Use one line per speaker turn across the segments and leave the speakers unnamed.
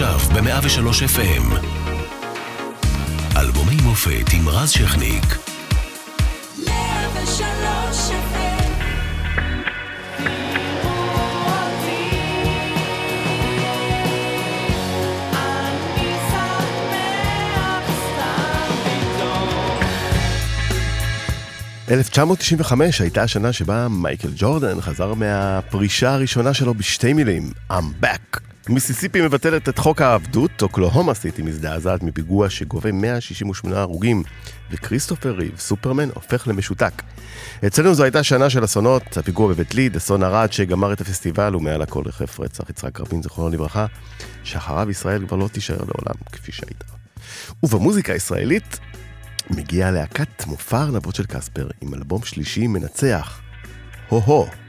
עכשיו ב-103 FM. אלבומי מופת עם רז שכניק.
103 FM. אני שמח סתם פתאום
1995 הייתה השנה שבה מייקל ג'ורדן חזר מהפרישה הראשונה שלו בשתי מילים, I'm back. מיסיסיפי מבטלת את חוק העבדות, אוקלהומה סיטי מזדעזעת מפיגוע שגובה 168 הרוגים, וכריסטופר ריב, סופרמן, הופך למשותק. אצלנו זו הייתה שנה של אסונות, הפיגוע בבית ליד, אסון ערד שגמר את הפסטיבל, ומעל הכל החף רצח יצחק רבין, זיכרונו לברכה, שאחריו ישראל כבר לא תישאר לעולם כפי שהייתה. ובמוזיקה הישראלית, מגיעה להקת מופע ארנבות של קספר עם אלבום שלישי מנצח. הו-הו.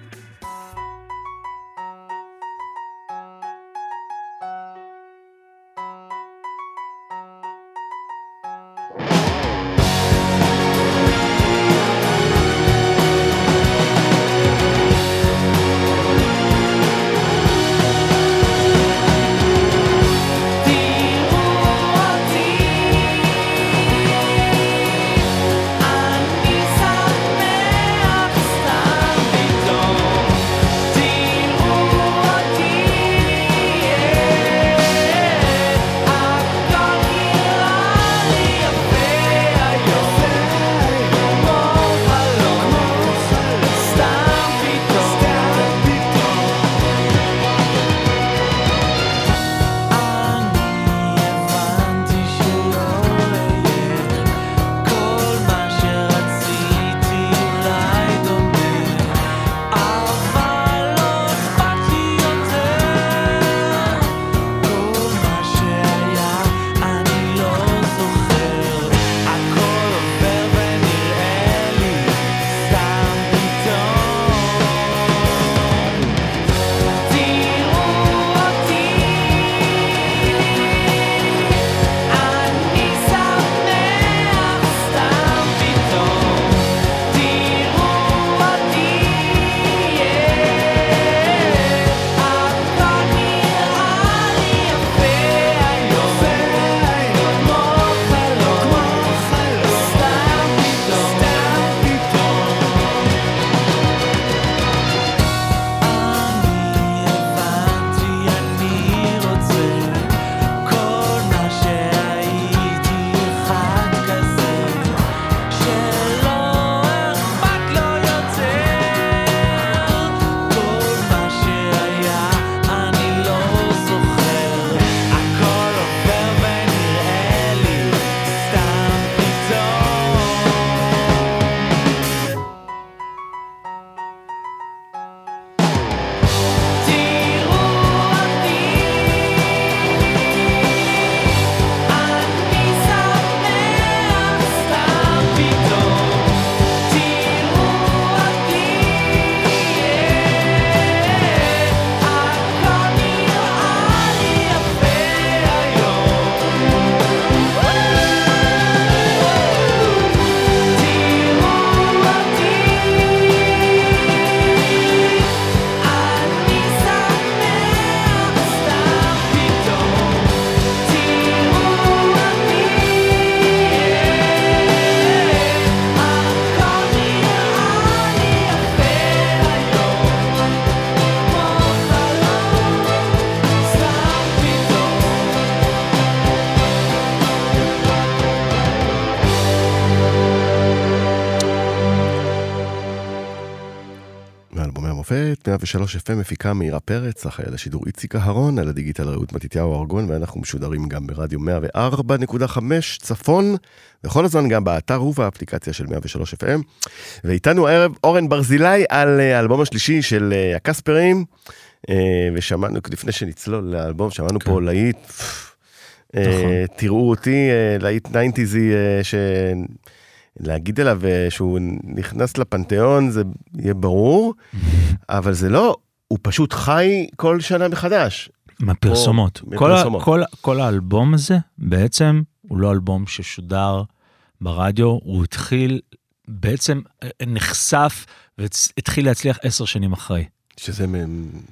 103 FM מפיקה מאירה פרץ, אחראי על השידור איציק אהרון, על הדיגיטל רעות מתתיהו ארגון, ואנחנו משודרים גם ברדיו 104.5 צפון, וכל הזמן גם באתר ובאפליקציה של 103 FM. ואיתנו הערב אורן ברזילי על אה, האלבום השלישי של אה, הקספרים, אה, ושמענו, לפני שנצלול לאלבום, שמענו פה להיט,
נכון.
תראו אותי, להיט 90'זי, אה, ש... להגיד עליו אה, שהוא נכנס לפנתיאון זה יהיה ברור, אבל זה לא, הוא פשוט חי כל שנה מחדש.
מהפרסומות. כל. כל, כל האלבום הזה בעצם הוא לא אלבום ששודר ברדיו, הוא התחיל, בעצם אה, נחשף והתחיל להצליח עשר שנים אחרי.
שזה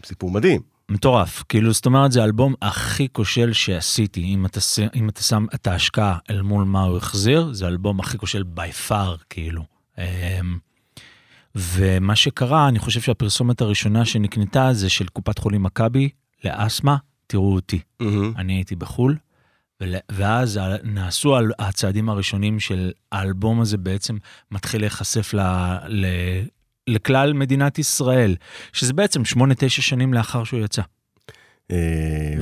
סיפור מדהים.
מטורף. כאילו, זאת אומרת, זה האלבום הכי כושל שעשיתי. אם אתה, אם אתה שם את ההשקעה אל מול מה הוא החזיר, זה האלבום הכי כושל by far, כאילו. אמ, ומה שקרה, אני חושב שהפרסומת הראשונה שנקנתה זה של קופת חולים מכבי לאסתמה, תראו אותי.
מהמם.
אני הייתי בחו"ל, ול- ואז נעשו הצעדים הראשונים של האלבום הזה בעצם מתחיל להיחשף ל, ל, לכלל מדינת ישראל, שזה בעצם שמונה, תשע שנים לאחר שהוא יצא.
אה,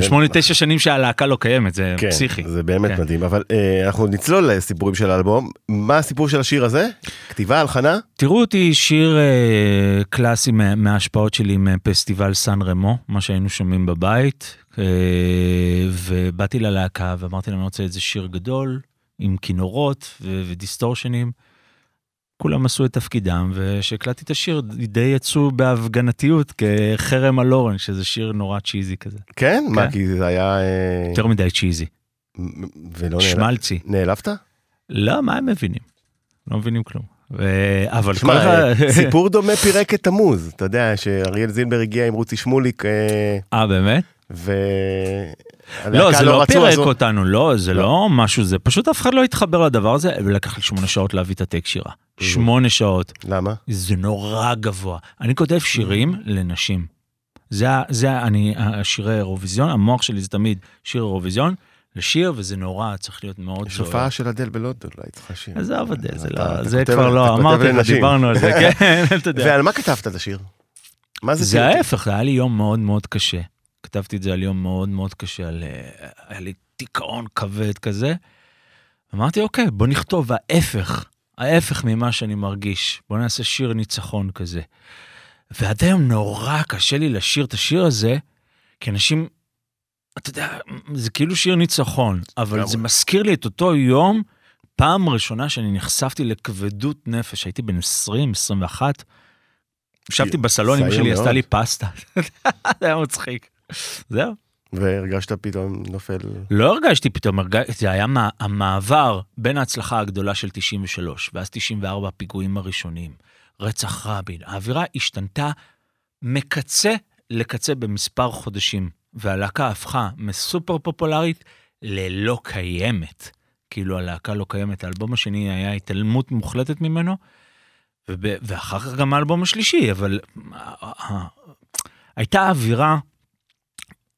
שמונה, תשע שנים שהלהקה לא קיימת, זה
כן,
פסיכי.
זה באמת
כן.
מדהים, אבל אה, אנחנו נצלול לסיפורים של האלבום. מה הסיפור של השיר הזה? כתיבה, הלחנה?
תראו אותי שיר אה, קלאסי מה- מההשפעות שלי מפסטיבל סן רמו, מה שהיינו שומעים בבית, אה, ובאתי ללהקה ואמרתי להם, אני רוצה איזה שיר גדול, עם כינורות ודיסטורשנים. כולם עשו את תפקידם, וכשהקלטתי את השיר די יצאו בהפגנתיות כחרם על אורן, שזה שיר נורא צ'יזי כזה.
כן? מה,
כן.
כי זה היה... אה,
יותר מדי צ'יזי,
ולא נעלב-
שמלצי.
נעלבת?
לא, מה הם מבינים? לא מבינים כלום. ו- אבל
תשמע,
כל
אה,
אחד...
סיפור דומה פירק את תמוז. אתה יודע שאריאל זילבר הגיע עם רוצי שמוליק, אה,
אה, באמת?
ו...
לא, זה לא
רצו,
פירק
אז
אותנו, לא, זה
לא.
לא משהו זה, פשוט אף אחד לא התחבר לדבר הזה, ולקח לי שמונה שעות להביא את הטק שירה. שמונה שעות,
למה?
זה נורא גבוה. אני כותב שירים לנשים. זה, זה, אני, השירי אירוויזיון, המוח שלי זה תמיד שיר אירוויזיון, לשיר, וזה נורא, צריך להיות מאוד
יש. הופעה של אדל בלונדון, אולי צריך לשיר.
עזוב את זה, לא, זה כבר לא, אמרתי. דיברנו על זה, כן, אתה יודע.
ועל מה כתבת את השיר? מה זה
זה? ההפך, היה לי יום מאוד מאוד קשה. כתבתי את זה על יום מאוד מאוד קשה, על... אה, היה לי דיכאון כבד כזה. אמרתי, אוקיי, בוא נכתוב ההפך, ההפך ממה שאני מרגיש. בוא נעשה שיר ניצחון כזה. ועד היום נורא קשה לי לשיר את השיר הזה, כי אנשים, אתה יודע, זה כאילו שיר ניצחון, אבל. זה מזכיר לי את אותו יום, פעם ראשונה שאני נחשפתי לכבדות נפש, הייתי בן 20, 21. ישבתי בסלון, אמא שלי עשתה. לי פסטה. זה היה מצחיק. זהו.
והרגשת פתאום נופל...
לא הרגשתי פתאום, הרג... זה היה מה... המעבר בין ההצלחה הגדולה של 93, ואז 94 הפיגועים הראשונים, רצח רבין, האווירה השתנתה מקצה לקצה במספר חודשים, והלהקה הפכה מסופר פופולרית ללא קיימת. כאילו הלהקה לא קיימת, האלבום השני היה התעלמות מוחלטת ממנו, וב... ואחר כך גם האלבום השלישי, אבל אה, הייתה אווירה,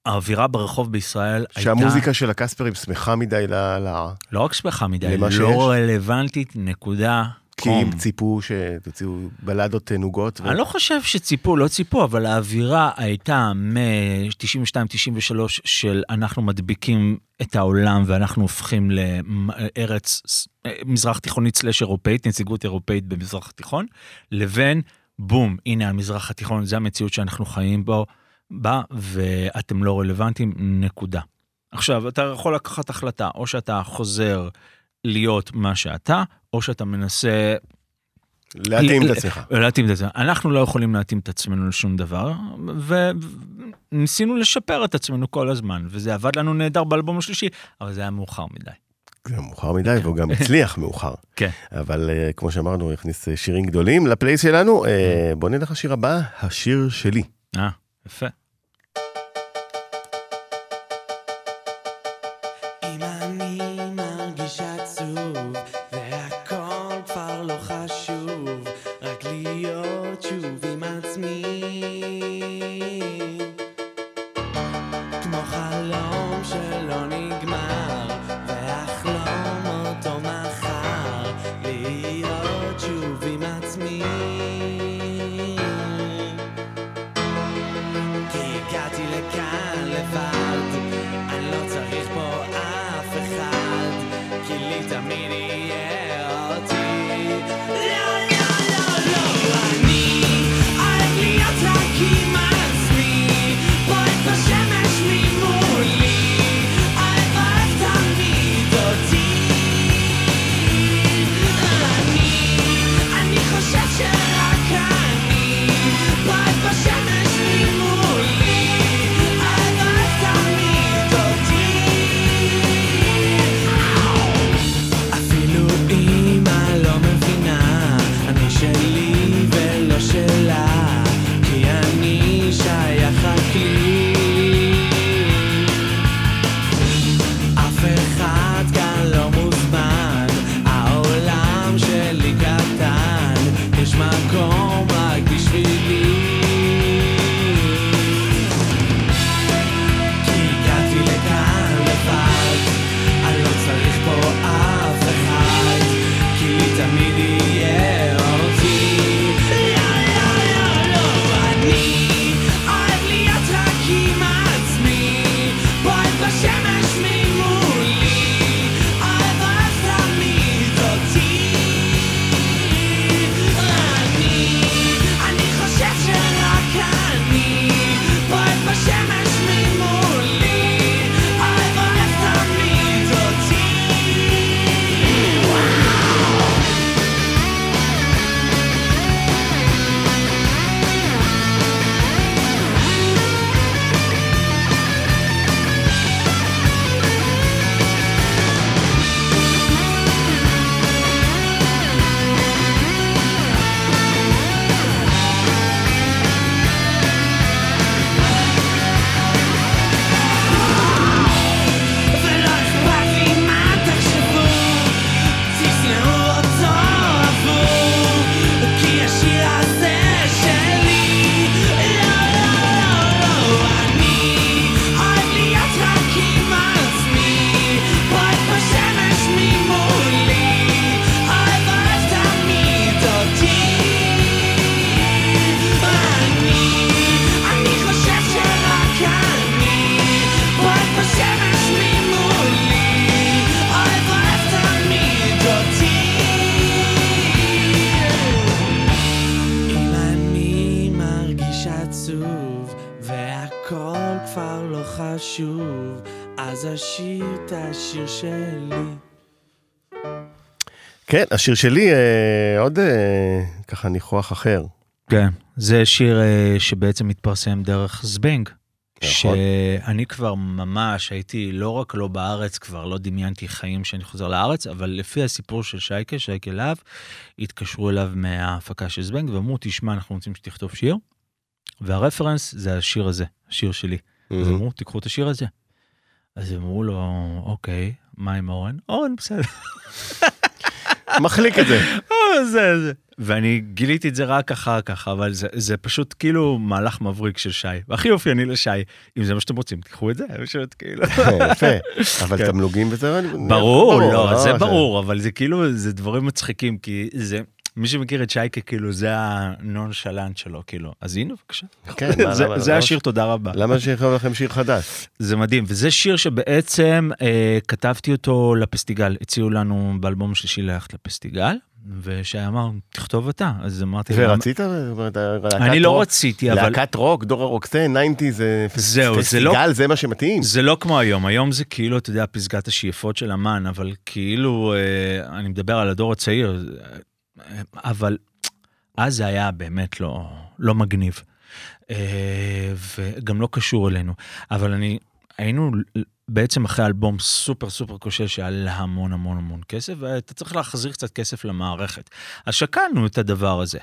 האווירה ברחוב בישראל הייתה...
שהמוזיקה של הקספרים שמחה מדי ל... ל-
לא רק שמחה מדי,
למה שיש?
לא רלוונטית, נקודה.
כי
קום.
אם ציפו שתוציאו בלדות תנוגות. ו-
אני לא חושב שציפו, לא ציפו, אבל האווירה הייתה מ-92-93 של אנחנו מדביקים את העולם ואנחנו הופכים לארץ מזרח תיכונית סלאש אירופאית, נציגות אירופאית במזרח התיכון, לבין בום, הנה המזרח התיכון, זה המציאות שאנחנו חיים בו, בה, ואתם לא רלוונטיים, נקודה. עכשיו, אתה יכול לקחת החלטה, או שאתה חוזר להיות מה שאתה, או שאתה מנסה
להתאים את עצמך.
להתאים את עצמנו. אנחנו לא יכולים להתאים את עצמנו לשום דבר, וניסינו לשפר את עצמנו כל הזמן, וזה עבד לנו נהדר באלבום השלישי, אבל זה היה מאוחר מדי.
זה מאוחר מדי, והוא גם הצליח מאוחר.
כן.
אבל אה, כמו שאמרנו, הוא הכניס אה, שירים גדולים לפלייס שלנו. אה, בוא נלך לשיר הבא, השיר שלי.
אה, יפה.
כן, השיר שלי אה, עוד אה, ככה ניחוח אחר.
כן, זה שיר אה, שבעצם מתפרסם דרך זבנג.
נכון.
שאני כבר ממש הייתי לא רק לא בארץ, כבר לא דמיינתי חיים שאני חוזר לארץ, אבל לפי הסיפור של שייקה, שייקה להב, התקשרו אליו מההפקה של זבנג ואמרו, תשמע, אנחנו רוצים שתכתוב שיר, והרפרנס זה השיר הזה, השיר שלי. אז אמרו, תיקחו את השיר הזה. אז אמרו לו, אוקיי, מה עם אורן? אורן, בסדר.
מחליק את זה.
אה, זה, זה. ואני גיליתי את זה רק אחר כך, אבל זה, זה פשוט כאילו מהלך מבריק של שי. והכי אופייני לשי, אם זה מה שאתם רוצים, תיקחו את זה, פשוט כאילו.
יפה, אבל
כן.
תמלוגים וזה...
ברור, לא, זה ברור, אבל זה כאילו, זה דברים מצחיקים, כי זה, מי שמכיר את שייקה, כאילו, זה הנונשלנט שלו, כאילו. אז הנה, בבקשה.
כן, מה,
זה-
למה-
זה
למה-
השיר, תודה רבה.
למה שיכתוב לכם שיר חדש?
זה מדהים, וזה שיר שבעצם אה, כתבתי אותו לפסטיגל, הציעו לנו באלבום השלישי ללכת לפסטיגל, ושי אמר, תכתוב אתה, אז אמרתי,
ורצית?
אני לא רציתי, אבל
להקת רוק, דור הרוקסטיין, 90 זה
זה לא-
פסטיגל, זה מה שמתאים.
זה לא כמו היום, היום זה כאילו, אתה יודע, פסגת השאיפות של אמן, אבל כאילו, אה, אני מדבר על הדור הצעיר, אבל אז זה היה באמת לא, לא מגניב, אה, וגם לא קשור אלינו. אבל אני, היינו בעצם אחרי אלבום סופר סופר כושל שעלה המון המון המון כסף, ואתה צריך להחזיר קצת כסף למערכת. אז שקלנו את הדבר הזה.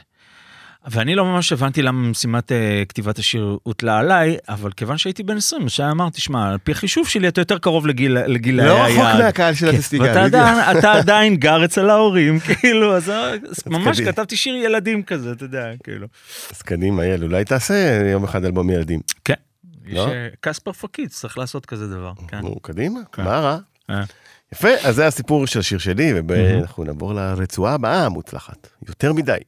ואני לא ממש הבנתי למה משימת אה, כתיבת השיר הוטלה עליי, אבל כיוון שהייתי בן 20, שי אמר, תשמע, על פי החישוב שלי אתה יותר קרוב לגיל, לגיל
לא
היעד.
רחוק מהקהל של
כן,
הפסטיגל.
ואתה. עדיין, אתה עדיין גר אצל ההורים, כאילו, אז אז ממש
קדימה.
כתבתי שיר ילדים כזה, אתה יודע, כאילו.
אז קדימה, יאל, אולי תעשה יום אחד אלבום ילדים.
כן.
לא?
אה, קספר פקיץ, צריך לעשות כזה דבר, כן.
נו, קדימה,
כן.
מה רע?
אה.
יפה, אז זה הסיפור של השיר שלי. ואנחנו נעבור לרצועה הבאה המוצלחת. יותר מדי.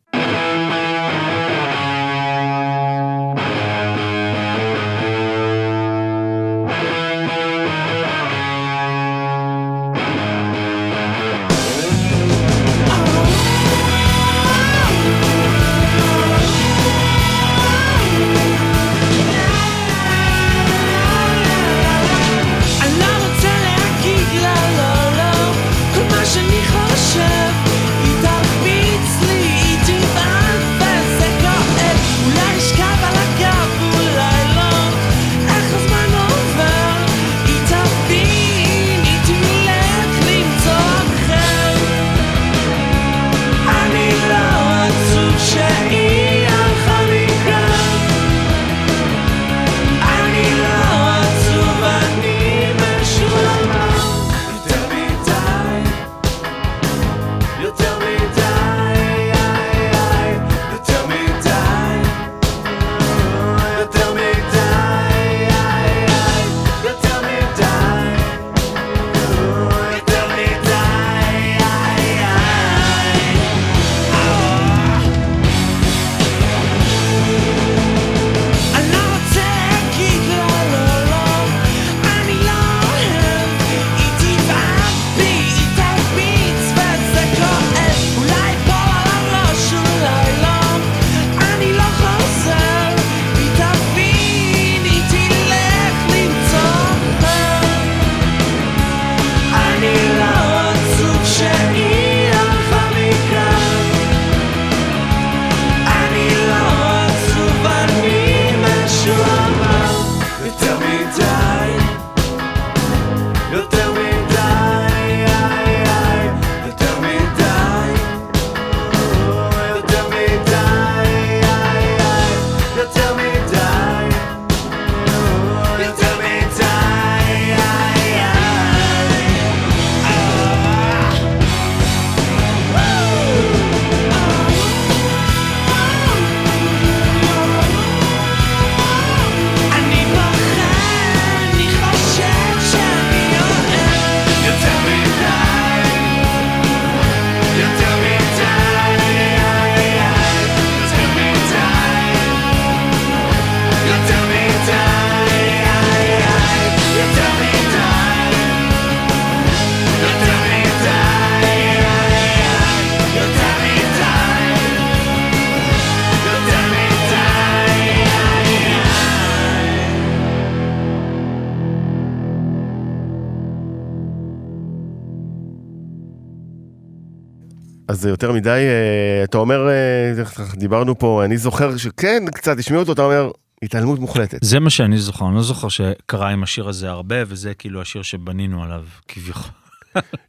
אז זה יותר מדי, אה, אתה אומר, אה, דיברנו פה, אני זוכר שכן, קצת השמיעו אותו, אתה אומר, התעלמות מוחלטת.
זה מה שאני זוכר, אני לא זוכר שקרה עם השיר הזה הרבה, וזה כאילו השיר שבנינו עליו, כביכול.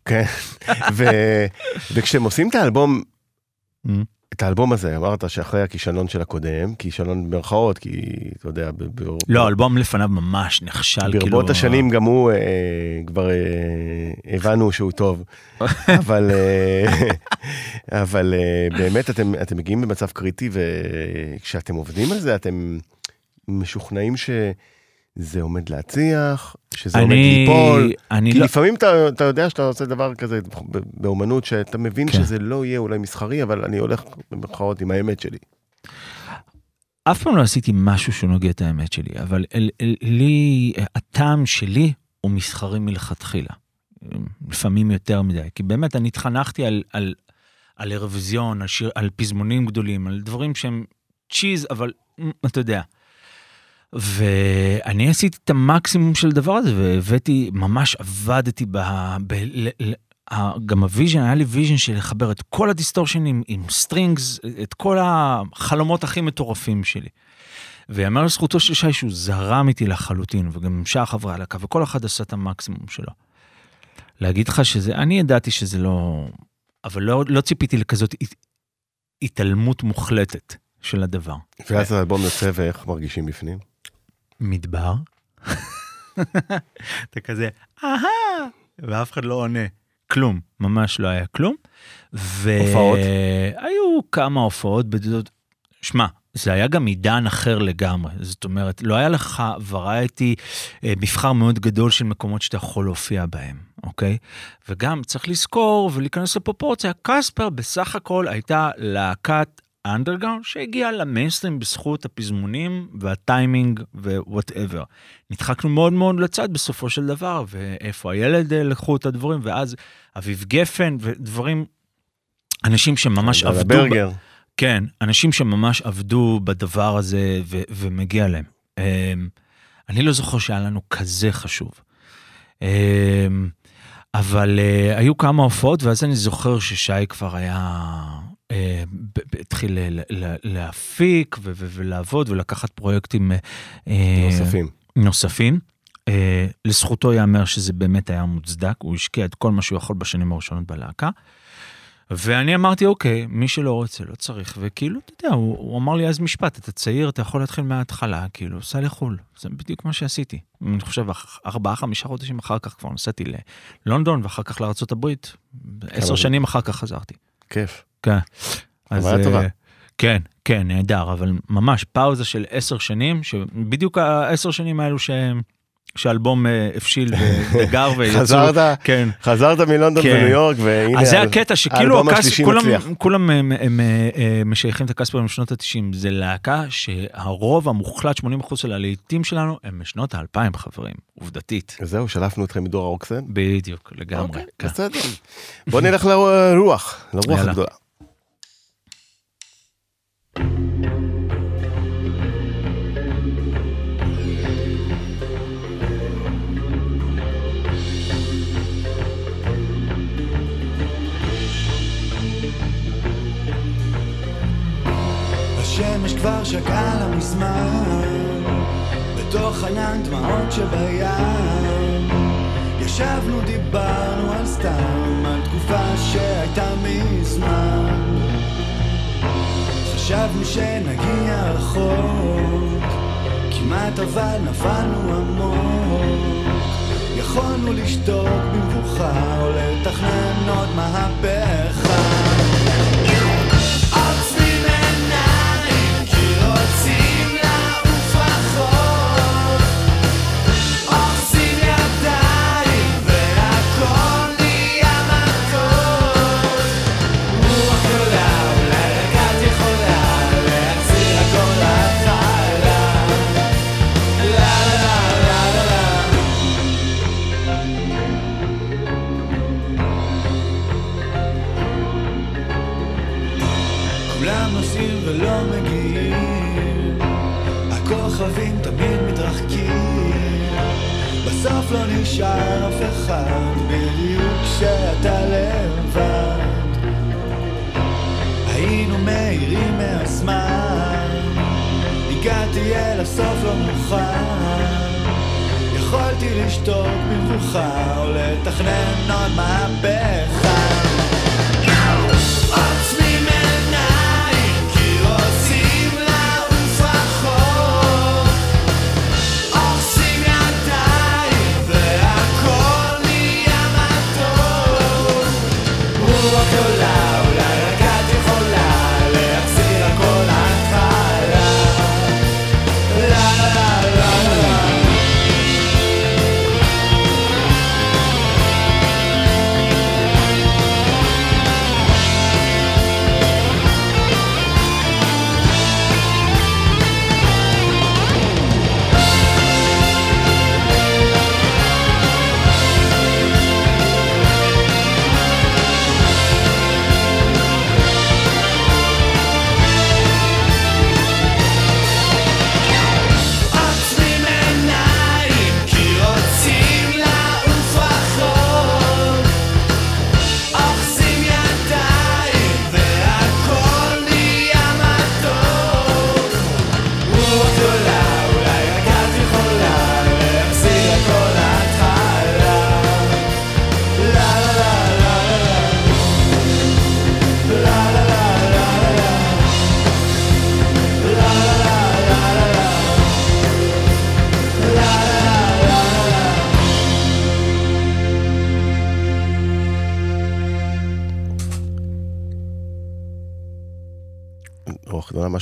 כן, וכשהם עושים את האלבום,
Mm.
את האלבום הזה, אמרת שאחרי הכישלון של הקודם, כישלון במרכאות, כי אתה יודע, ב- ב-
לא, האלבום לפניו ממש נכשל, כאילו...
ברבות השנים גם הוא, אה, כבר אה, הבנו שהוא טוב, אבל, אה, אבל אה, באמת אתם, אתם מגיעים במצב קריטי, וכשאתם עובדים על זה, אתם משוכנעים שזה עומד להצליח, שזה עומד
אני,
ליפול.
אני
כי
לא,
לפעמים אתה, אתה יודע שאתה עושה דבר כזה באומנות, שאתה מבין
כן.
שזה לא יהיה אולי מסחרי, אבל אני הולך במרכאות עם האמת שלי.
אף פעם לא עשיתי משהו שהוא נוגד את האמת שלי, אבל אל, אל, לי, הטעם שלי הוא מסחרי מלכתחילה. לפעמים יותר מדי, כי באמת אני התחנכתי על, על, על אירוויזיון, על, שיר, על פזמונים גדולים, על דברים שהם cheese, אבל אתה יודע. ואני עשיתי את המקסימום של הדבר הזה, והבאתי, ממש עבדתי ב... ב גם ה vision, היה לי vision של לחבר את כל הדיסטורשנים עם strings, את כל החלומות הכי מטורפים שלי. ויאמר לזכותו של שי שהוא זרם איתי לחלוטין, וגם שאר חברי הלהקה, וכל אחד עשה את המקסימום שלו. להגיד לך שזה, אני ידעתי שזה לא, אבל לא, לא ציפיתי לכזאת הת, התעלמות מוחלטת של הדבר.
ואז האלבום יוצא ואיך מרגישים בפנים?
מדבר. אתה כזה, אהה, ואף אחד לא עונה. כלום, ממש לא היה כלום.
הופעות?
והיו כמה הופעות בדידות. שמע, זה היה גם עידן אחר לגמרי. זאת אומרת, לא היה לך variety, אה, מבחר מאוד גדול של מקומות שאתה יכול להופיע בהם, אוקיי? וגם צריך לזכור ולהיכנס לפרופורציה, קספר בסך הכל הייתה להקת אנדרגאונד שהגיעה למיינסטרים בזכות הפזמונים והטיימינג ו whatever. נדחקנו מאוד מאוד לצד בסופו של דבר, ואיפה הילד אה, לקחו את הדברים, ואז אביב גפן ודברים, אנשים שממש עבדו,
הברגר.
כן, אנשים שממש עבדו בדבר הזה ו- ומגיע להם. Um, אני לא זוכר שהיה לנו כזה חשוב. Um, אבל uh, היו כמה הופעות, ואז אני זוכר ששי כבר היה... ב- התחיל להפיק ולעבוד ולקחת פרויקטים uh,
נוספים.
נוספים. Uh, לזכותו ייאמר שזה באמת היה מוצדק, הוא השקיע את כל מה שהוא יכול בשנים הראשונות בלהקה. ואני אמרתי, אוקיי, מי שלא רוצה, לא צריך. וכאילו, אתה יודע, הוא, הוא אמר לי אז משפט, אתה צעיר, אתה יכול להתחיל מההתחלה, כאילו, סע לחו"ל. זה בדיוק מה שעשיתי. אני חושב, ארבעה, חמישה חודשים אחר כך כבר נסעתי ללונדון, ואחר כך לארה"ב. עשר
זה?
שנים אחר כך חזרתי.
כיף.
כן. אז,
חוויה טובה.
אה, כן, כן, נהדר, אבל ממש פאוזה של עשר שנים, שבדיוק העשר שנים האלו ש... שהאלבום אה, הבשיל ו- וגר ויצאו.
חזרת?
כן.
חזרת מלונדון
כן.
וניו יורק, והנה...
אז זה הקטע שכאילו הקס, כולם. כולם הם, הם, אה, אה, משייכים את הקספרים לשנות ה-90, זה להקה שהרוב המוחלט, 80% של הלהיטים שלנו, הם משנות ה-2000 חברים, עובדתית.
זהו, שלפנו אתכם מדור הרוקסן.
בדיוק, לגמרי.
אוקיי,
כן.
בסדר. בוא נלך לרוח, לרוח. הגדולה.
השמש כבר שקעה לה מזמן, בתוך ענן דמעות שבים. ישבנו, דיברנו על סתם, על תקופה שהייתה מזמן. חשבנו שנגיע רחוק, כמעט אבל נפלנו עמוק. יכולנו לשתוק במבוכה, או לתכנן עוד מהפכה. בסוף לא נשאר אף אחד בדיוק כשאתה לבד. היינו מהירים מהזמן הגעתי אל הסוף לא מאוחר יכולתי לשתוק במבוכה או לתכנן עוד מהפכה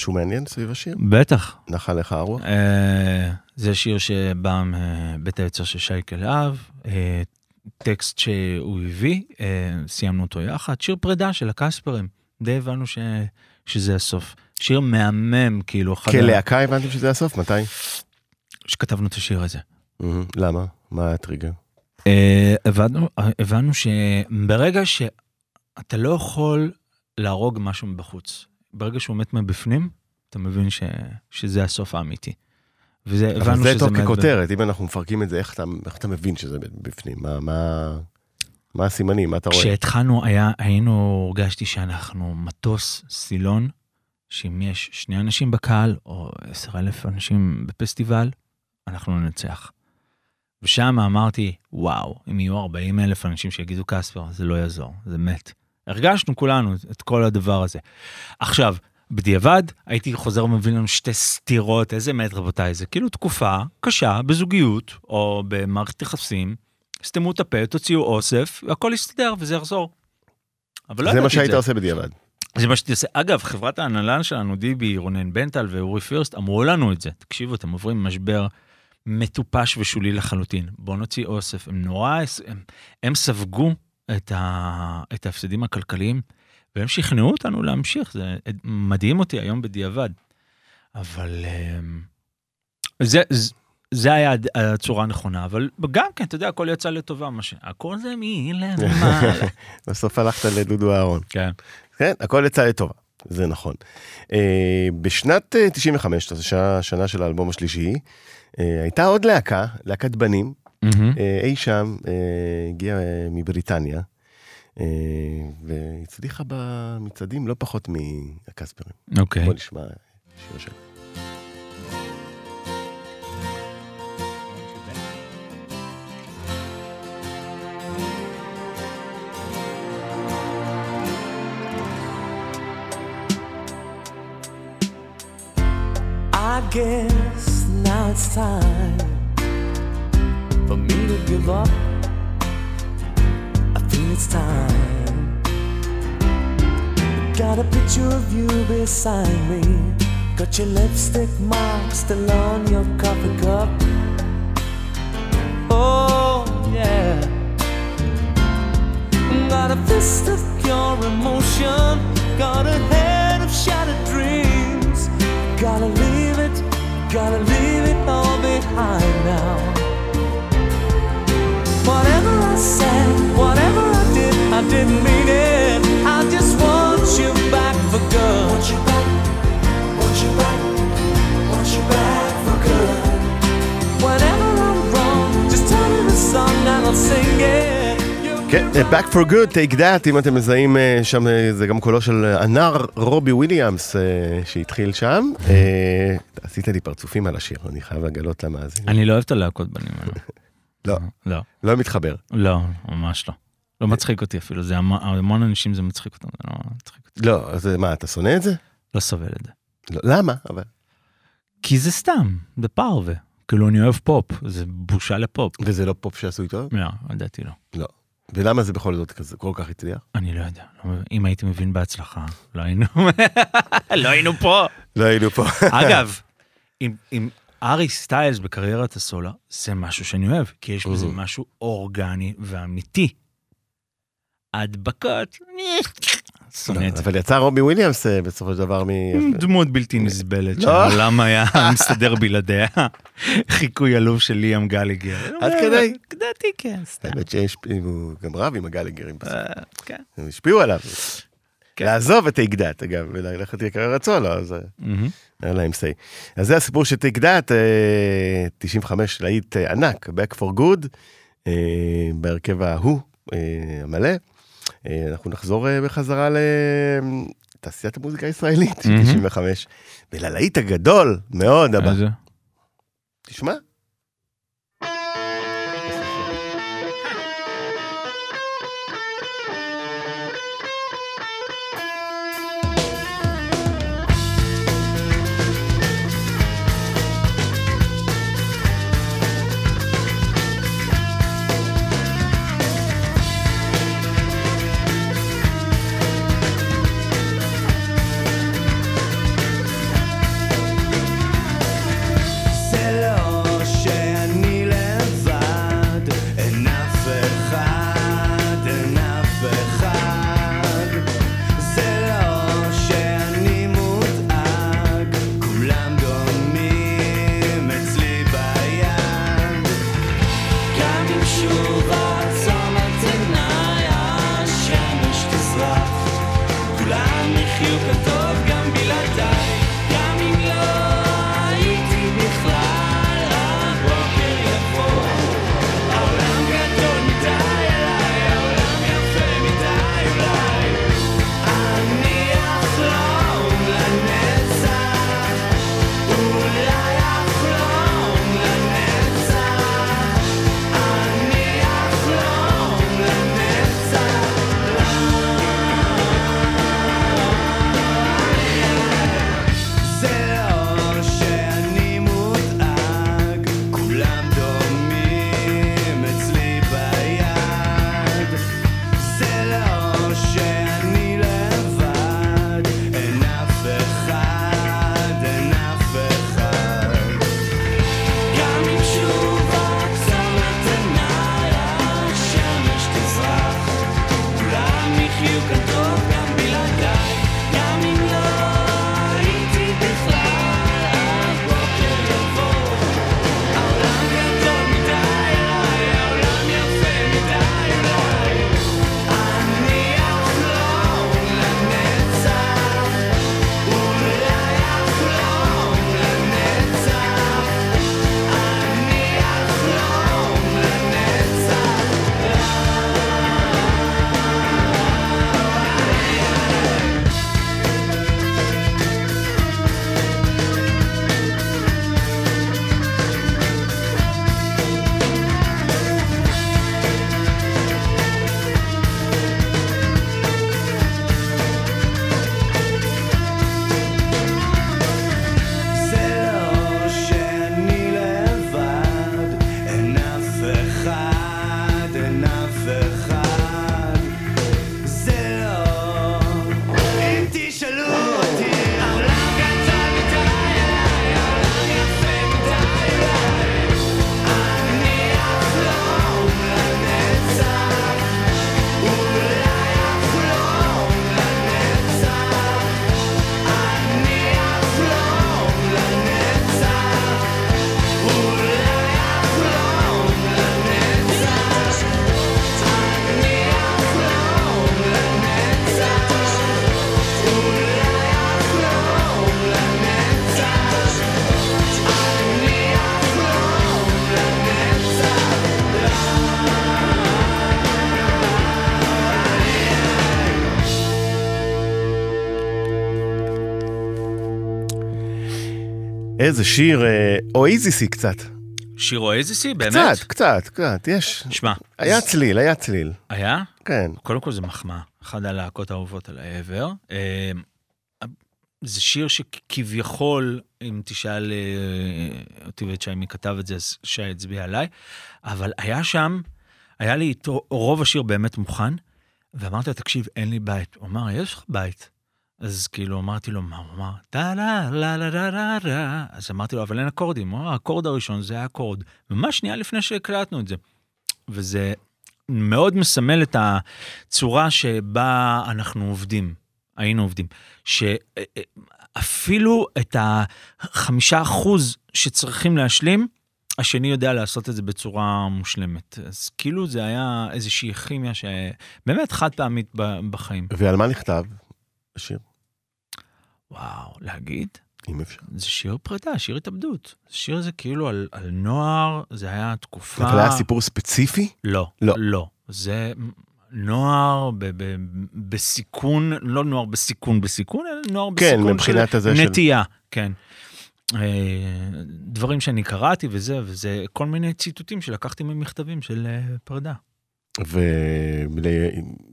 משהו מעניין סביב השיר?
בטח.
נחה לך הרוח?
אה, זה שיר שבא מבית היוצר של שייקה להב, אה, טקסט שהוא הביא, אה, סיימנו אותו יחד, שיר פרידה של הקספרים, די הבנו ש, שזה הסוף. שיר מהמם, כאילו,
כלהקה הבנתם שזה הסוף? מתי?
שכתבנו את השיר הזה.
מהמם. למה? מה הטריגר?
אה, הבנו, הבנו שברגע שאתה לא יכול להרוג משהו מבחוץ, ברגע שהוא מת מבפנים, אתה מבין ש, שזה הסוף האמיתי. וזה,
אבל
הבנו
זה
שזה
טוב
מת-
ככותרת, אם אנחנו מפרקים את זה, איך אתה, איך אתה מבין שזה בפנים? מה, מה, מה הסימנים? מה אתה רואה?
כשהתחלנו, היה, היינו, הרגשתי שאנחנו מטוס סילון, שאם יש שני אנשים בקהל, או עשר אלף אנשים בפסטיבל, אנחנו ננצח. ושם אמרתי, וואו, אם יהיו 40 אלף אנשים שיגידו קספר, זה לא יעזור, זה מת. הרגשנו כולנו את כל הדבר הזה. עכשיו, בדיעבד, הייתי חוזר ומביא לנו שתי סתירות, איזה מת רבותיי, זה כאילו תקופה קשה בזוגיות, או במערכת יחסים, סתמו את הפה, תוציאו אוסף, והכל יסתדר וזה יחזור. אבל לא
זה מה שהיית עושה בדיעבד.
זה מה שאתה עושה. אגב, חברת ההנהלן שלנו, דיבי, רונן בנטל ואורי פירסט, אמרו לנו את זה. תקשיבו, אתם עוברים משבר מטופש ושולי לחלוטין. בואו נוציא אוסף. הם נורא, הם, הם ספגו את, ה, את ההפסדים הכלכליים, והם שכנעו אותנו להמשיך. זה מדהים אותי היום בדיעבד. אבל אמ, זה, זה, זה היה הצורה הנכונה, אבל גם כן, אתה יודע, הכל יצא לטובה, מה ש... הכל זה מלמעלה.
בסוף הלכת לדודו אהרון.
כן.
כן, הכל יצא לטובה, זה נכון. אה, בשנת אה, 95, זו השנה- השנה של האלבום השלישי, אה, הייתה עוד להקה, להקת בנים, אה, אי שם, אה, הגיעה אה, מבריטניה, והצליחה במצעדים לא פחות מהקספרים.
אוקיי.
בוא נשמע שיר שלה.
I guess now it's time for me to give up. I feel it's time. Got a picture of you beside me. Got your lipstick mark still on your coffee cup. Oh, yeah. Got a fist of pure emotion. Got a head of shattered dreams. Gotta leave it, gotta leave it all behind now.
כן, אה, Back for Good, Take That, אם אתם מזהים אה, שם, אה, זה גם קולו של הנער רובי וויליאמס שהתחיל שם. עשית לי פרצופים על השיר, אני חייב לגלות למאזינים.
אני לא אוהב את הלהקות בנים האלו.
לא,
לא,
לא מתחבר.
לא, ממש לא. לא מצחיק אותי אפילו, זה המון- המון אנשים זה מצחיק אותם, זה לא מצחיק אותי.
לא, אז מה, אתה שונא את זה?
לא סובל את זה.
לא, למה? אבל...
כי זה סתם, זה פרווה. כאילו אני אוהב פופ, זה בושה לפופ.
וזה לא פופ שעשוי טוב?
לא, לדעתי לא.
לא. ולמה זה בכל זאת כזה כל כך הצליח?
אני לא יודע, לא. אם הייתי מבין בהצלחה, לא היינו, לא היינו פה.
לא היינו פה.
אגב, עם, עם הארי סטיילס בקריירת הסולו, זה משהו שאני אוהב, כי יש בזה
Mhm.
משהו אורגני ואמיתי. הדבקות, שונא את זה.
אבל יצא רובי וויליאמס אה, בסופו של דבר מ...
דמות בלתי נסבלת,
לא.
שהעולם היה מסתדר בלעדיה. חיקוי עלוב של ליאם גליגר.
עד כדי?
לדעתי כן, סתם.
האמת שיש, הוא גם רב עם הגלגרים בסוף.
אה, כן.
הם השפיעו עליו.
כן.
לעזוב את דאט, אגב, וללכת לקריירת סולו, אז אה. היה להם סיי. אז זה הסיפור של טייק דאט, 95 להיט אה, ענק, Back for Good, אה, בהרכב ההוא אה, המלא. אנחנו נחזור בחזרה לתעשיית המוזיקה הישראלית של
מהמם.
95, וללהיט הגדול מאוד הבא. תשמע. איזה שיר אה, אואיזיסי קצת.
שיר אואזיסי, באמת?
קצת, קצת, קצת, יש.
שמע,
היה צליל, היה צליל.
היה?
כן.
קודם כל זה מחמאה, אחת הלהקות האהובות על העבר. אה, זה שיר שכביכול, אם תשאל אה, אותי ואת שי מי כתב את זה, אז שי הצביע עליי, אבל היה שם, היה לי איתו, רוב השיר באמת מוכן, ואמרתי לו, תקשיב, אין לי בית. הוא אמר, יש לך בית. אז כאילו אמרתי לו, מה? הוא אמר, טה לה לה לה לה לה לה. אז אמרתי לו, אבל אין אקורדים. הוא אמר, האקורד הראשון זה האקורד. ממש שנייה לפני שהקלטנו את זה. וזה מאוד מסמל את הצורה שבה אנחנו עובדים, היינו עובדים. שאפילו את החמישה אחוז שצריכים להשלים, השני יודע לעשות את זה בצורה מושלמת. אז כאילו זה היה איזושהי כימיה שבאמת חד פעמית בחיים.
ועל מה נכתב השיר,
וואו, להגיד?
אם אפשר?
זה שיר פרידה, שיר התאבדות. שיר זה כאילו על, על נוער, זה היה תקופה...
אבל היה סיפור ספציפי?
לא,
לא.
לא. זה נוער ב- ב- בסיכון, לא נוער בסיכון בסיכון, אלא נוער
כן,
בסיכון
מבחינת
של
הזה של-
נטייה, כן. אה, דברים שאני קראתי וזה, וזה כל מיני ציטוטים שלקחתי ממכתבים של אה, פרידה.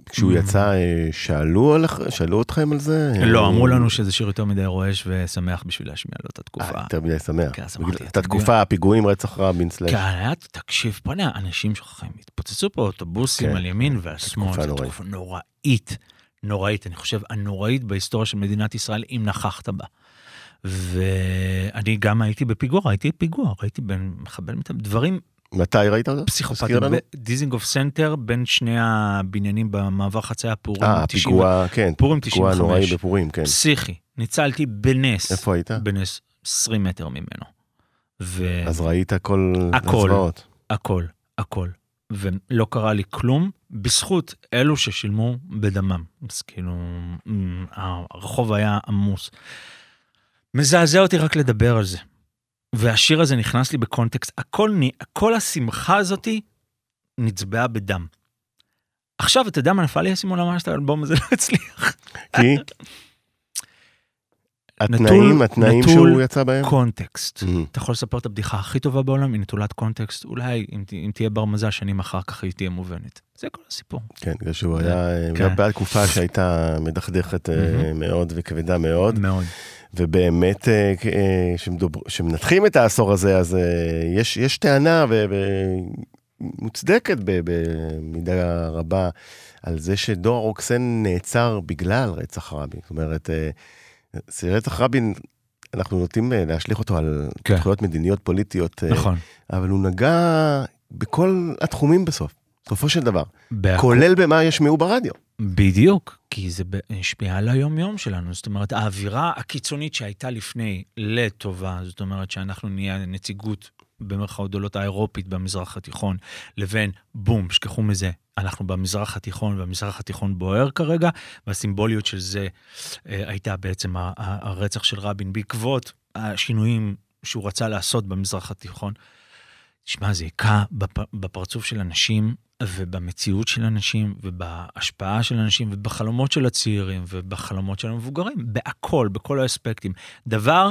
וכשהוא יצא, אה, שאלו עליך- שאלו אתכם על זה?
לא,
אה,
אמרו לנו שזה שיר יותר מדי רועש ושמח בשביל להשמיע לו את התקופה.
אה, יותר מדי שמח.
כן, אז אמרתי,
את התקופה, הפיגועים, רצח רבין, סלאש.
כן, היה, תקשיב, בוא'נה, אנשים שוכחים, התפוצצו פה אוטובוסים
כן,
על ימין ועל שמאל, זו. תקופה נוראית, נוראית, אני חושב, הנוראית בהיסטוריה של מדינת ישראל, אם נכחת בה. ואני גם הייתי בפיגוע, הייתי בפיגוע, ראיתי בין מחבל מתאבד, דברים
מתי ראית אותו? לנו.
דיזינגוף סנטר, בין שני הבניינים במעבר חציה פורים,
אה,
90
פיגוע, כן.
פורים
פיגוע
95.
נוראי בפורים, כן.
פסיכי, ניצלתי בנס,
איפה היית?
בנס 20 מטר ממנו. ו...
אז ראית כל
הכל.
הזוועות.
הכל, הכל. ולא קרה לי כלום, בזכות אלו ששילמו בדמם. אז כאילו, הרחוב היה עמוס. מזעזע אותי רק לדבר על זה. והשיר הזה נכנס לי בקונטקסט, הכל, כל השמחה הזאתי נצבעה בדם. עכשיו, אתה יודע מה נפל לי האסימון אמר שהאלבום הזה לא הצליח?
כי? התנאים,
נטול-
התנאים
נטול
שהוא יצא בהם?
קונטקסט.
Mhm.
אתה יכול לספר את הבדיחה הכי טובה בעולם, היא נטולת קונטקסט, אולי אם, תהיה בר מזל שנים אחר כך היא תהיה מובנת. זה כל הסיפור.
כן, בגלל שהוא היה,
כן.
גם בעד תקופה שהייתה מדכדכת אה. מאוד וכבדה מאוד,
מאוד.
ובאמת, אה, אה, שמדובר- שמנתחים את העשור הזה, אז אה, יש יש טענה ו- ומוצדקת ב- במידה רבה על זה שדור רוקסן נעצר בגלל רצח רבין. זאת אומרת, אה, רצח רבין, אנחנו נוטים אה, להשליך אותו על
כן.
זכויות מדיניות פוליטיות, אה,
נכון.
אבל הוא נגע בכל התחומים בסוף, בסופו של דבר,
בהכל-
כולל במה ישמעו ברדיו.
בדיוק, כי זה השפיע על היום-יום שלנו. זאת אומרת, האווירה הקיצונית שהייתה לפני לטובה, זאת אומרת שאנחנו נהיה נציגות במרכאות גדולות האירופית במזרח התיכון, לבין בום, שכחו מזה, אנחנו במזרח התיכון, והמזרח התיכון בוער כרגע, והסימבוליות של זה אה, הייתה בעצם הרצח של רבין בעקבות השינויים שהוא רצה לעשות במזרח התיכון. שמע, זה היכה בפ- בפרצוף של אנשים ובמציאות של אנשים ובהשפעה של אנשים ובחלומות של הצעירים ובחלומות של המבוגרים, בהכל, בכל האספקטים. דבר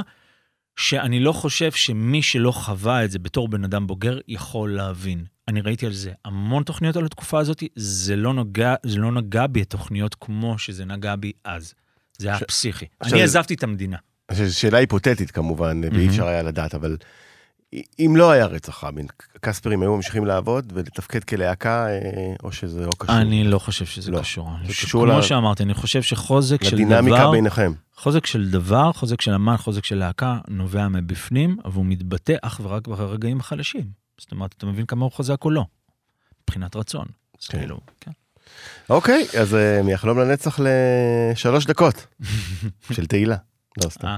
שאני לא חושב שמי שלא חווה את זה בתור בן אדם בוגר יכול להבין. אני ראיתי על זה המון תוכניות על התקופה הזאת, זה לא נגע, זה לא נגע בי התוכניות כמו שזה נגע בי אז. זה היה
ש-
פסיכי.
עכשיו-
אני עזבתי את המדינה.
זו שאלה היפותטית כמובן, ואי אפשר היה לדעת, אבל אם לא היה רצח רבין, קספרים היו ממשיכים לעבוד ולתפקד כלהקה, אה, או שזה לא קשור?
אני לא חושב שזה
לא.
קשור.
זה קשור
כמו
ל-
שאמרתי, אני חושב שחוזק של
לדינמיקה
דבר,
ביניכם.
חוזק של דבר, חוזק של אמן, חוזק של להקה, נובע מבפנים, והוא מתבטא אך ורק ברגעים החלשים. זאת אומרת, אתה מבין כמה הוא חזק או לא, מבחינת רצון. אז
כן.
כאילו, כן.
אוקיי, אז אה, מיחלום לנצח לשלוש דקות של תהילה. לא סתם.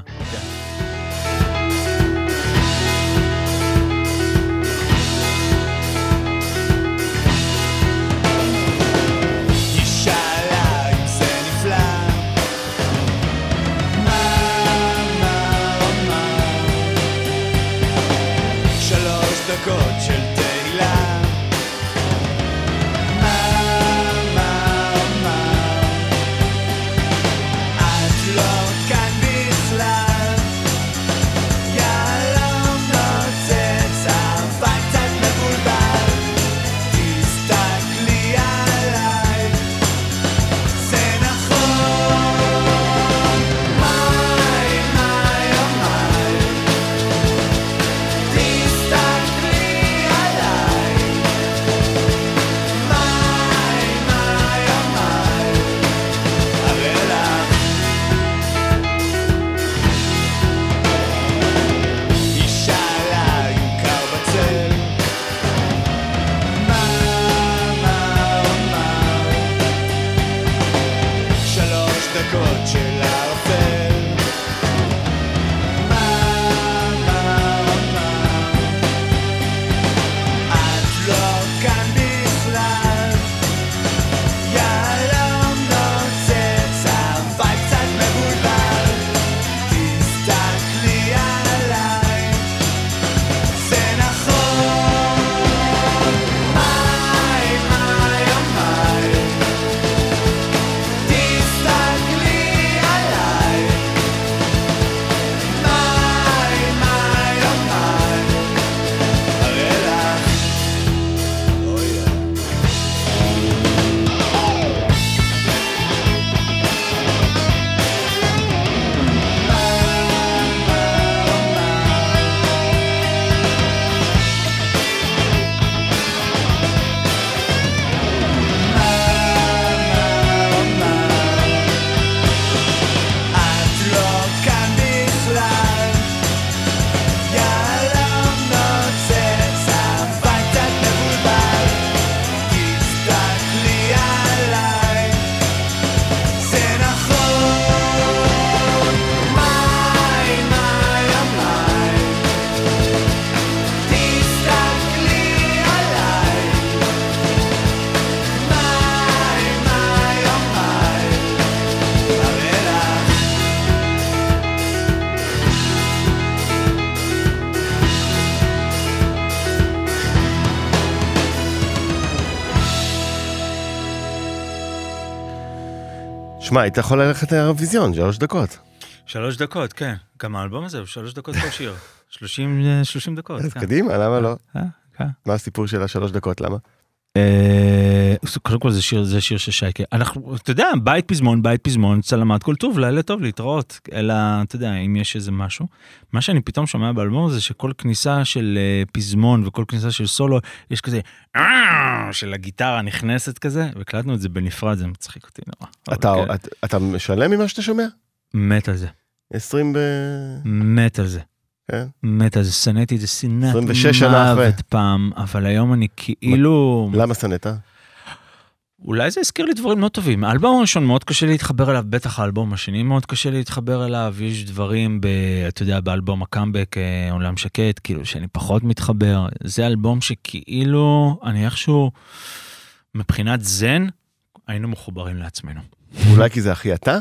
שמע, היית יכול ללכת לאירוויזיון, שלוש דקות.
שלוש דקות, כן. גם האלבום הזה הוא שלוש דקות כל שיר. 30 אה, 30 דקות.
אז
כן.
קדימה, למה לא?
אה, כן.
מה הסיפור של השלוש דקות, למה?
אה, קודם כל זה שיר, זה שיר של שייקה. אנחנו, אתה יודע, בית פזמון, בית פזמון, צלמת כל טוב, לילה טוב, להתראות. אלא, אתה יודע, אם יש איזה משהו. מה שאני פתאום שומע באלבום זה שכל כניסה של אה, פזמון וכל כניסה של סולו, יש כזה, "אה", של הגיטרה נכנסת כזה, והקלטנו את זה בנפרד, זה מצחיק אותי נורא.
אתה,
כן,
את- אתה משלם ממה שאתה שומע?
מת על זה,
20 ב...
מת על זה.
כן?
מת זה, שנאתי את זה שנאת
26 שנה אחרי.
מוות פעם, אבל היום אני כאילו...
למה שנאת?
אולי זה הזכיר לי דברים לא טובים. האלבום הראשון מאוד קשה להתחבר אליו, בטח האלבום השני מאוד קשה להתחבר אליו. יש דברים, ב, אתה יודע, באלבום הקאמבק, אה, עולם שקט, כאילו שאני פחות מתחבר. זה אלבום שכאילו, אני איכשהו, מבחינת זן, היינו מחוברים לעצמנו.
אולי כי זה הכי אתה?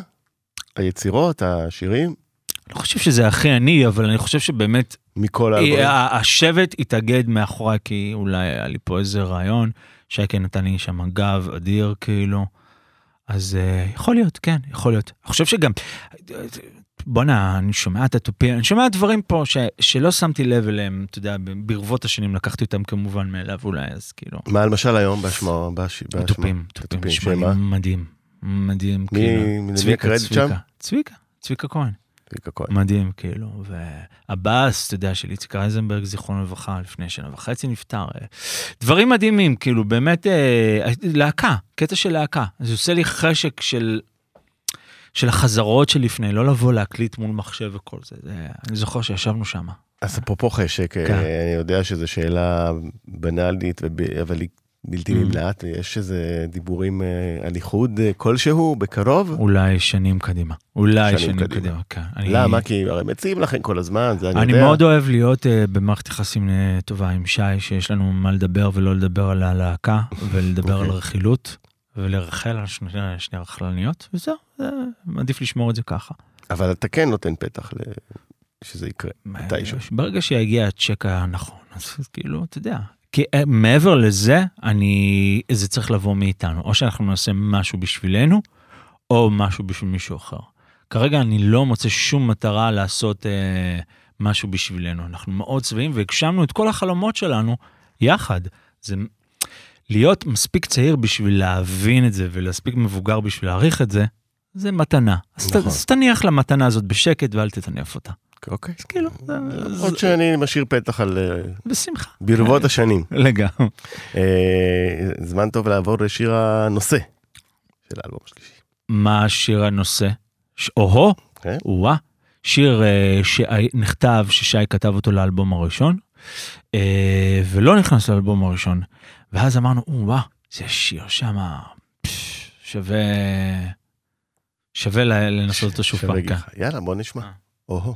היצירות, השירים?
לא חושב שזה הכי אני, אבל אני חושב שבאמת
מכל האלבומים?
השבט התאגד מאחוריי, כי אולי היה לי פה איזה רעיון, שייקה נתן לי שם גב אדיר, כאילו. אז uh, יכול להיות, כן, יכול להיות. אני חושב שגם, בואנה, אני שומע את התופים, אני שומע דברים פה ש, שלא שמתי לב אליהם, אתה יודע, ברבות השנים לקחתי אותם כמובן מאליו אולי, אז כאילו,
מה למשל היום?
תופים, תופים,
התופים, שמה?
מדהים, מדהים,
מי-
כאילו.
למי
צביקה,
הקרדיט
צביקה,
שם?
צביקה, צביקה כהן.
צביקה כהן.
מדהים, כאילו, והבאס, אתה יודע, של איציק אייזנברג, זיכרונו לברכה, לפני שנה וחצי נפטר. אה, דברים מדהימים, כאילו, באמת, אה, להקה, קטע של להקה. זה עושה לי חשק של... של החזרות שלפני, לא לבוא להקליט מול מחשב וכל זה. זה אני זוכר שישבנו שם.
אז אפרופו חשק, אה,
כן.
אני יודע שזו שאלה בנאלית, אבל היא בלתי
Mm.
נמנעת. יש איזה דיבורים אה, על איחוד אה, כלשהו בקרוב?
אולי שנים קדימה. אולי
שנים
שנים,
קדימה.
קדימה. כן. אני-
למה? כי הרי מציעים לכם כל הזמן, זה אני יודע.
אני מאוד אוהב להיות uh, במערכת יחסים uh, טובה עם שי, שיש לנו מה לדבר ולא לדבר על הלהקה, ולדבר על
אוקיי.
רכילות, ולרחל על שני, שני רכלניות, וזהו, זה, עדיף לשמור את זה ככה.
אבל אתה כן נותן פתח ל- שזה יקרה, מתישהו.
ברגע שיגיע הצ'ק הנכון, אז כאילו, אתה יודע. כי אה, מעבר לזה, אני, זה צריך לבוא מאיתנו. או שאנחנו נעשה משהו בשבילנו, או משהו בשביל מישהו אחר. כרגע אני לא מוצא שום מטרה לעשות אה, משהו בשבילנו. אנחנו מאוד שבעים והגשמנו את כל החלומות שלנו יחד. זה להיות מספיק צעיר בשביל להבין את זה, ולהספיק מבוגר בשביל להעריך את זה, זה מתנה. אז, ת,
נכון.
אז תניח למתנה הזאת בשקט ואל תטנף אותה.
אוקיי.
אז כאילו, זה-
עוד שאני משאיר פתח על אה,
בשמחה.
ברבות השנים.
לגמרי.
אה, זמן טוב לעבור לשיר הנושא של האלבום השלישי.
מה שיר הנושא? או-הו,
כן.
או-אה. שיר אה, שנכתב, ששי כתב אותו לאלבום הראשון, ולא נכנס לאלבום הראשון. ואז אמרנו, או-אה, זה שיר שמה, שווה... שווה לנסות אותו שוב פעם. כן.
יאללה, בוא נשמע. או-הו.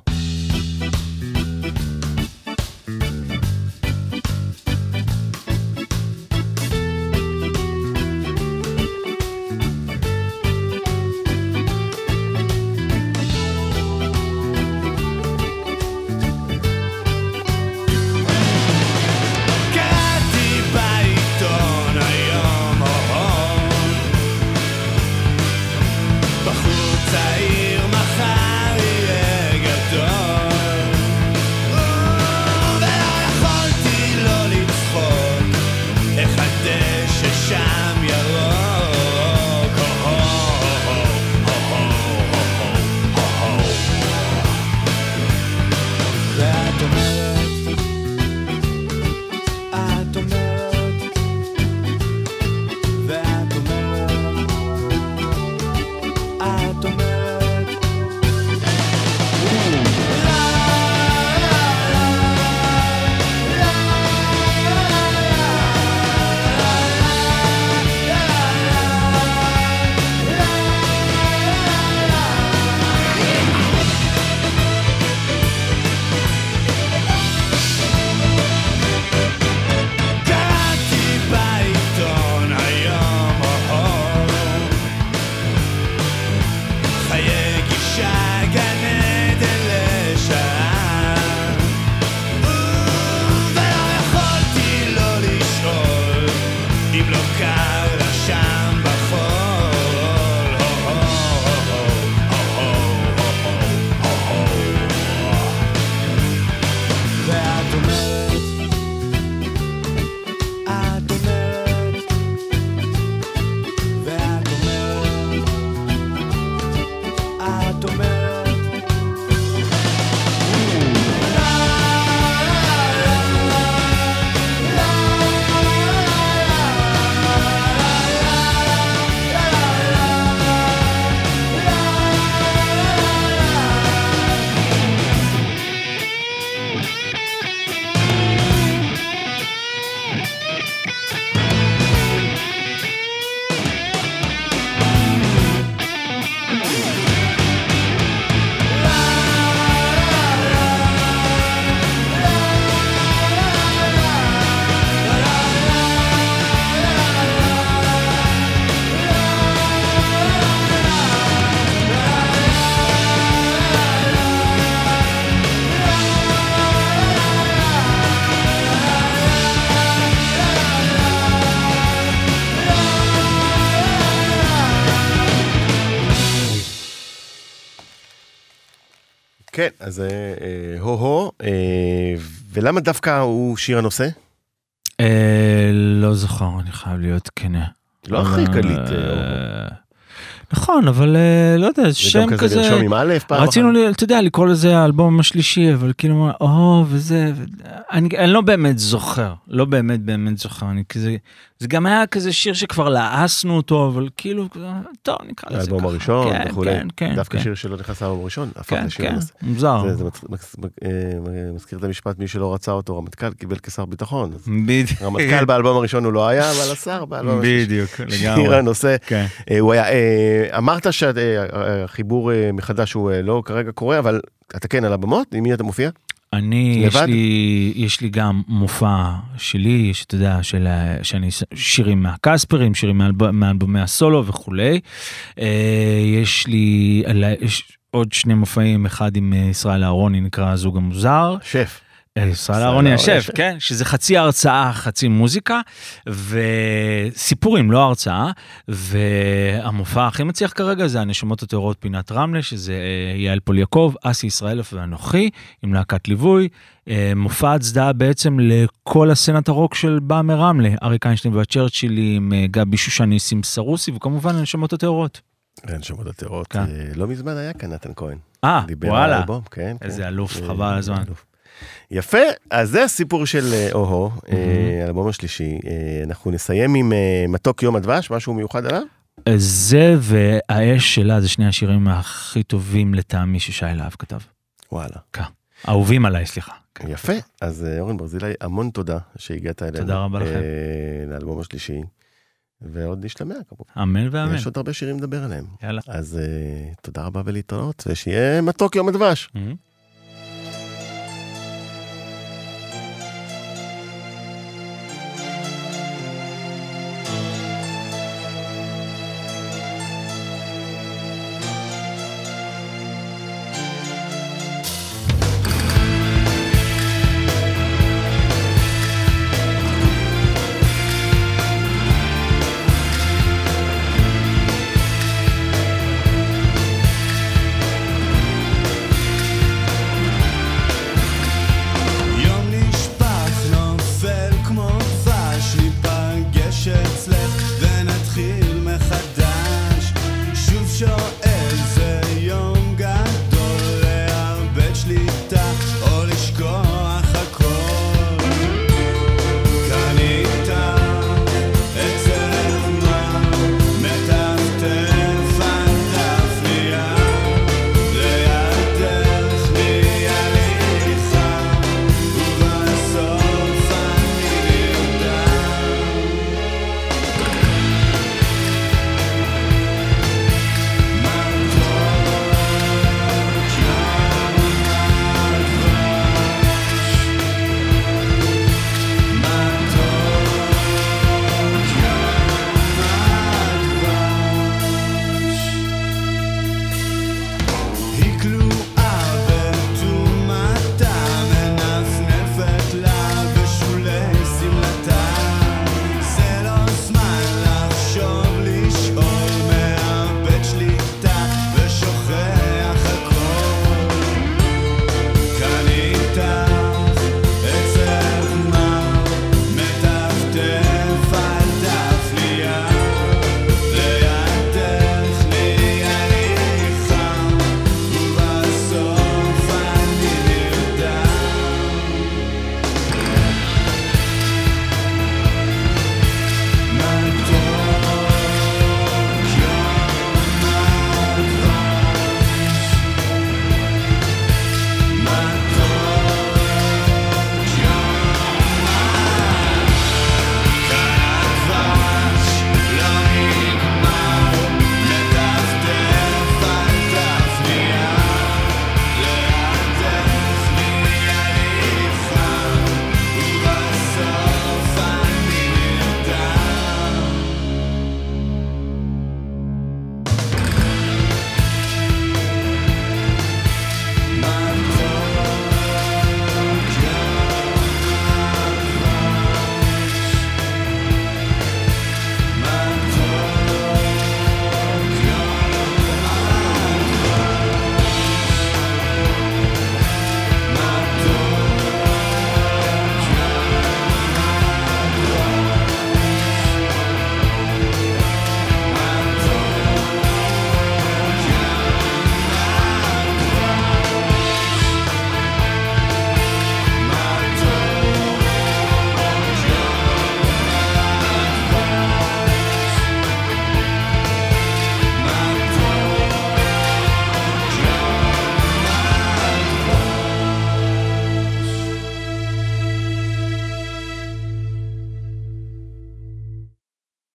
אז אה, אה, הו-הו, אה, ולמה דווקא הוא שיר הנושא?
אה, לא זוכר, אני חייב להיות כנה.
לא הכי קליט.
נכון, אבל אה, לא יודע,
זה
שם
גם כזה
כזה...
לרשום עם א' פעם
רצינו,
אחת.
ל- אתה יודע, לקרוא לזה האלבום השלישי, אבל כאילו, או, וזה, ו- אני, אני לא באמת זוכר, לא באמת באמת זוכר, אני כזה, זה גם היה כזה שיר שכבר לעסנו אותו, אבל כאילו, טוב, נקרא לזה ככה.
האלבום הראשון
כן,
וכולי.
כן, כן.
דווקא
כן,
שיר שלא נכנס לאלבום הראשון, הפך
כן,
לשיר
כן,
הנושא.
מוזר.
זה, זה מצ- מצ- אה, מזכיר את המשפט, מי שלא רצה אותו, רמטכ"ל קיבל כשר ביטחון.
בדיוק.
רמטכ"ל באלבום הראשון הוא לא היה, אבל השר באלבום השלישי.
בדיוק,
שיר
לגמרי.
הנושא.
כן.
אה, הוא היה, אמרת שהחיבור מחדש הוא אה, לא כרגע קורה, אבל אתה כן על הבמות, עם מי אתה מופיע?
אני, יש? לי, יש לי גם מופע שלי, שאתה יודע, של, שאני, שירים מהקספרים, שירים מאלב- מאלבומי הסולו וכולי. אה, יש לי, יש עוד שני מופעים, אחד עם אה, ישראל אהרוני, נקרא הזוג המוזר.
שף.
אה, ישראל
ישראל
אהרוני
אהרוני
השף,
השף.
כן, שזה חצי הרצאה, חצי מוזיקה, וסיפורים, לא הרצאה, והמופע הכי מצליח כרגע זה הנשמות הטהורות פינת רמלה, שזה אה, יעל פול יעקב, אסי ישראלוף ואנוכי, עם להקת ליווי, אה, מופע הצדעה בעצם לכל הסצנת הרוק של בא מרמלה, אריק איינשטיין והצ'רצ'ילים, אה, גבי שושן ניסים סרוסי, וכמובן הנשמות הטהורות.
אין שמות הטהורות.
כן.
לא מזמן היה כאן נתן כהן.
אה, וואלה,
כן.
איזה
כן.
אלוף, חבל על הזמן.
יפה, אז זה הסיפור של אה, או-הו, אה, האלבום השלישי. אה, אנחנו נסיים עם מתוק יום הדבש, משהו מיוחד עליו?
זה והאש שלה זה שני השירים הכי טובים לטעמי ששי להב כתב.
וואלה.
אהובים עליי, סליחה.
יפה, אז אורן ברזילי, המון תודה שהגעת אלינו.
תודה רבה לכם.
לאלבום השלישי, ועוד נשתמע כמובן.
אמן ואמן.
יש עוד הרבה שירים לדבר עליהם.
יאללה.
אז תודה רבה ולהתראות, ושיהיה מתוק יום הדבש.
Mhm.